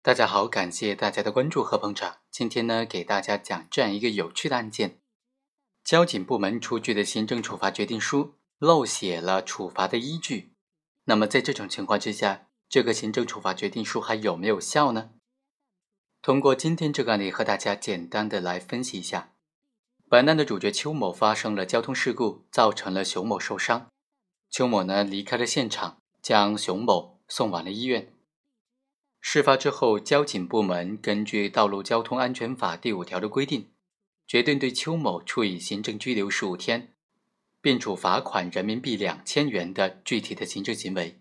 大家好，感谢大家的关注和捧场。今天呢，给大家讲这样一个有趣的案件：交警部门出具的行政处罚决定书漏写了处罚的依据。那么在这种情况之下，这个行政处罚决定书还有没有效呢？通过今天这个案例和大家简单的来分析一下。本案的主角邱某发生了交通事故，造成了熊某受伤。邱某呢离开了现场，将熊某送往了医院。事发之后，交警部门根据《道路交通安全法》第五条的规定，决定对邱某处以行政拘留十五天，并处罚款人民币两千元的具体的行政行为。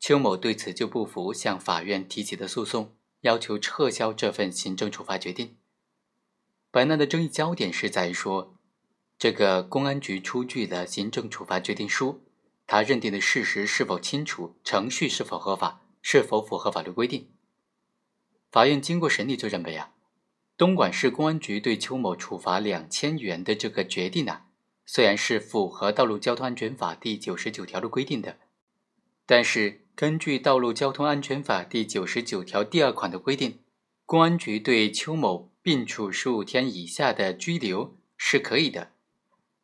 邱某对此就不服，向法院提起的诉讼，要求撤销这份行政处罚决定。本案的争议焦点是在于说，这个公安局出具的行政处罚决定书，他认定的事实是否清楚，程序是否合法。是否符合法律规定？法院经过审理就认为啊，东莞市公安局对邱某处罚两千元的这个决定呢，虽然是符合《道路交通安全法》第九十九条的规定的，但是根据《道路交通安全法》第九十九条第二款的规定，公安局对邱某并处十五天以下的拘留是可以的，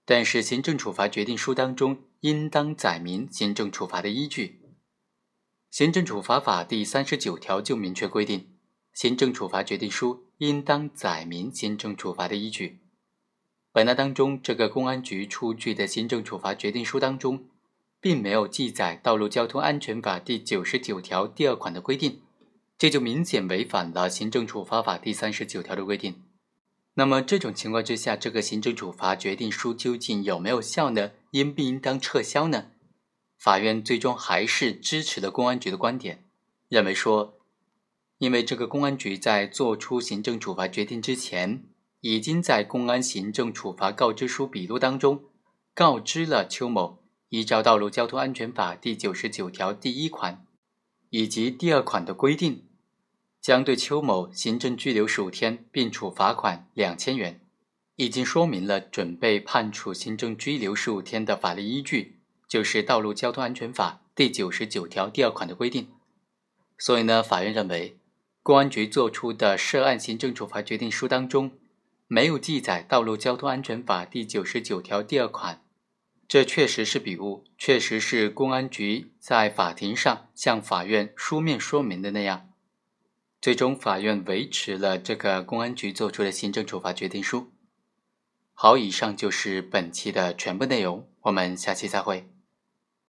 但是行政处罚决定书当中应当载明行政处罚的依据。行政处罚法第三十九条就明确规定，行政处罚决定书应当载明行政处罚的依据。本案当中，这个公安局出具的行政处罚决定书当中，并没有记载《道路交通安全法》第九十九条第二款的规定，这就明显违反了行政处罚法第三十九条的规定。那么这种情况之下，这个行政处罚决定书究竟有没有效呢？应不应当撤销呢？法院最终还是支持了公安局的观点，认为说，因为这个公安局在作出行政处罚决定之前，已经在公安行政处罚告知书笔录当中告知了邱某，依照《道路交通安全法》第九十九条第一款以及第二款的规定，将对邱某行政拘留十五天，并处罚款两千元，已经说明了准备判处行政拘留十五天的法律依据。就是《道路交通安全法》第九十九条第二款的规定，所以呢，法院认为，公安局作出的涉案行政处罚决定书当中没有记载《道路交通安全法》第九十九条第二款，这确实是笔误，确实是公安局在法庭上向法院书面说明的那样。最终，法院维持了这个公安局作出的行政处罚决定书。好，以上就是本期的全部内容，我们下期再会。